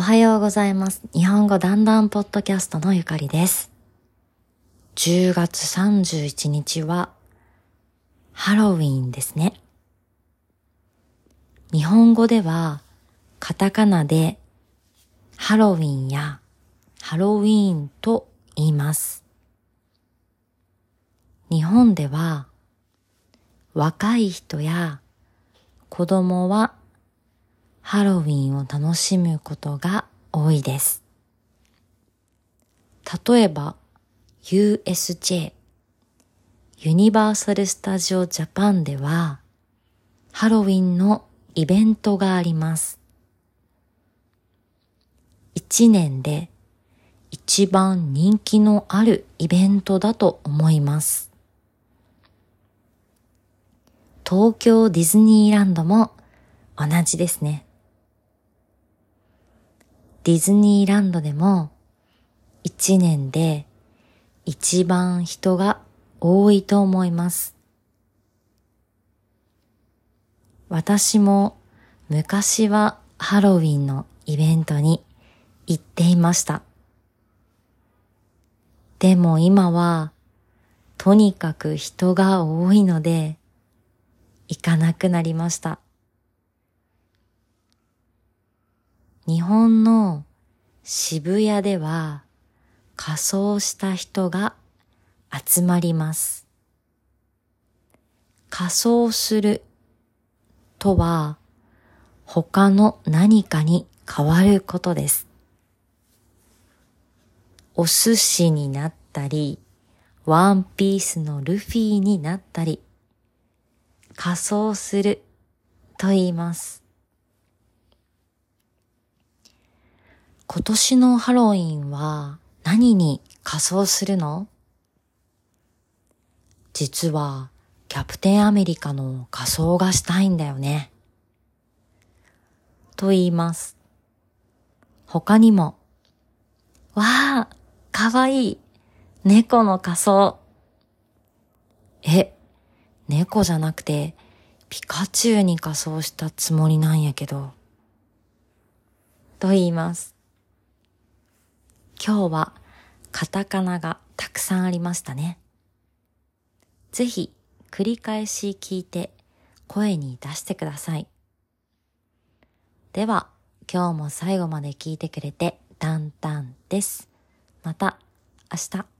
おはようございます。日本語だんだんポッドキャストのゆかりです。10月31日はハロウィンですね。日本語ではカタカナでハロウィンやハロウィーンと言います。日本では若い人や子供はハロウィンを楽しむことが多いです。例えば USJ ユニバーサル・スタジオ・ジャパンではハロウィンのイベントがあります。一年で一番人気のあるイベントだと思います。東京ディズニーランドも同じですね。ディズニーランドでも一年で一番人が多いと思います。私も昔はハロウィンのイベントに行っていました。でも今はとにかく人が多いので行かなくなりました。日本の渋谷では仮装した人が集まります。仮装するとは他の何かに変わることです。お寿司になったり、ワンピースのルフィになったり、仮装すると言います。今年のハロウィンは何に仮装するの？実はキャプテンアメリカの仮装がしたいんだよね。と言います。他にも、わあ、かわいい。猫の仮装。え、猫じゃなくて、ピカチュウに仮装したつもりなんやけど。と言います。今日はカタカナがたくさんありましたね。ぜひ繰り返し聞いて声に出してください。では今日も最後まで聞いてくれてタンタンです。また明日。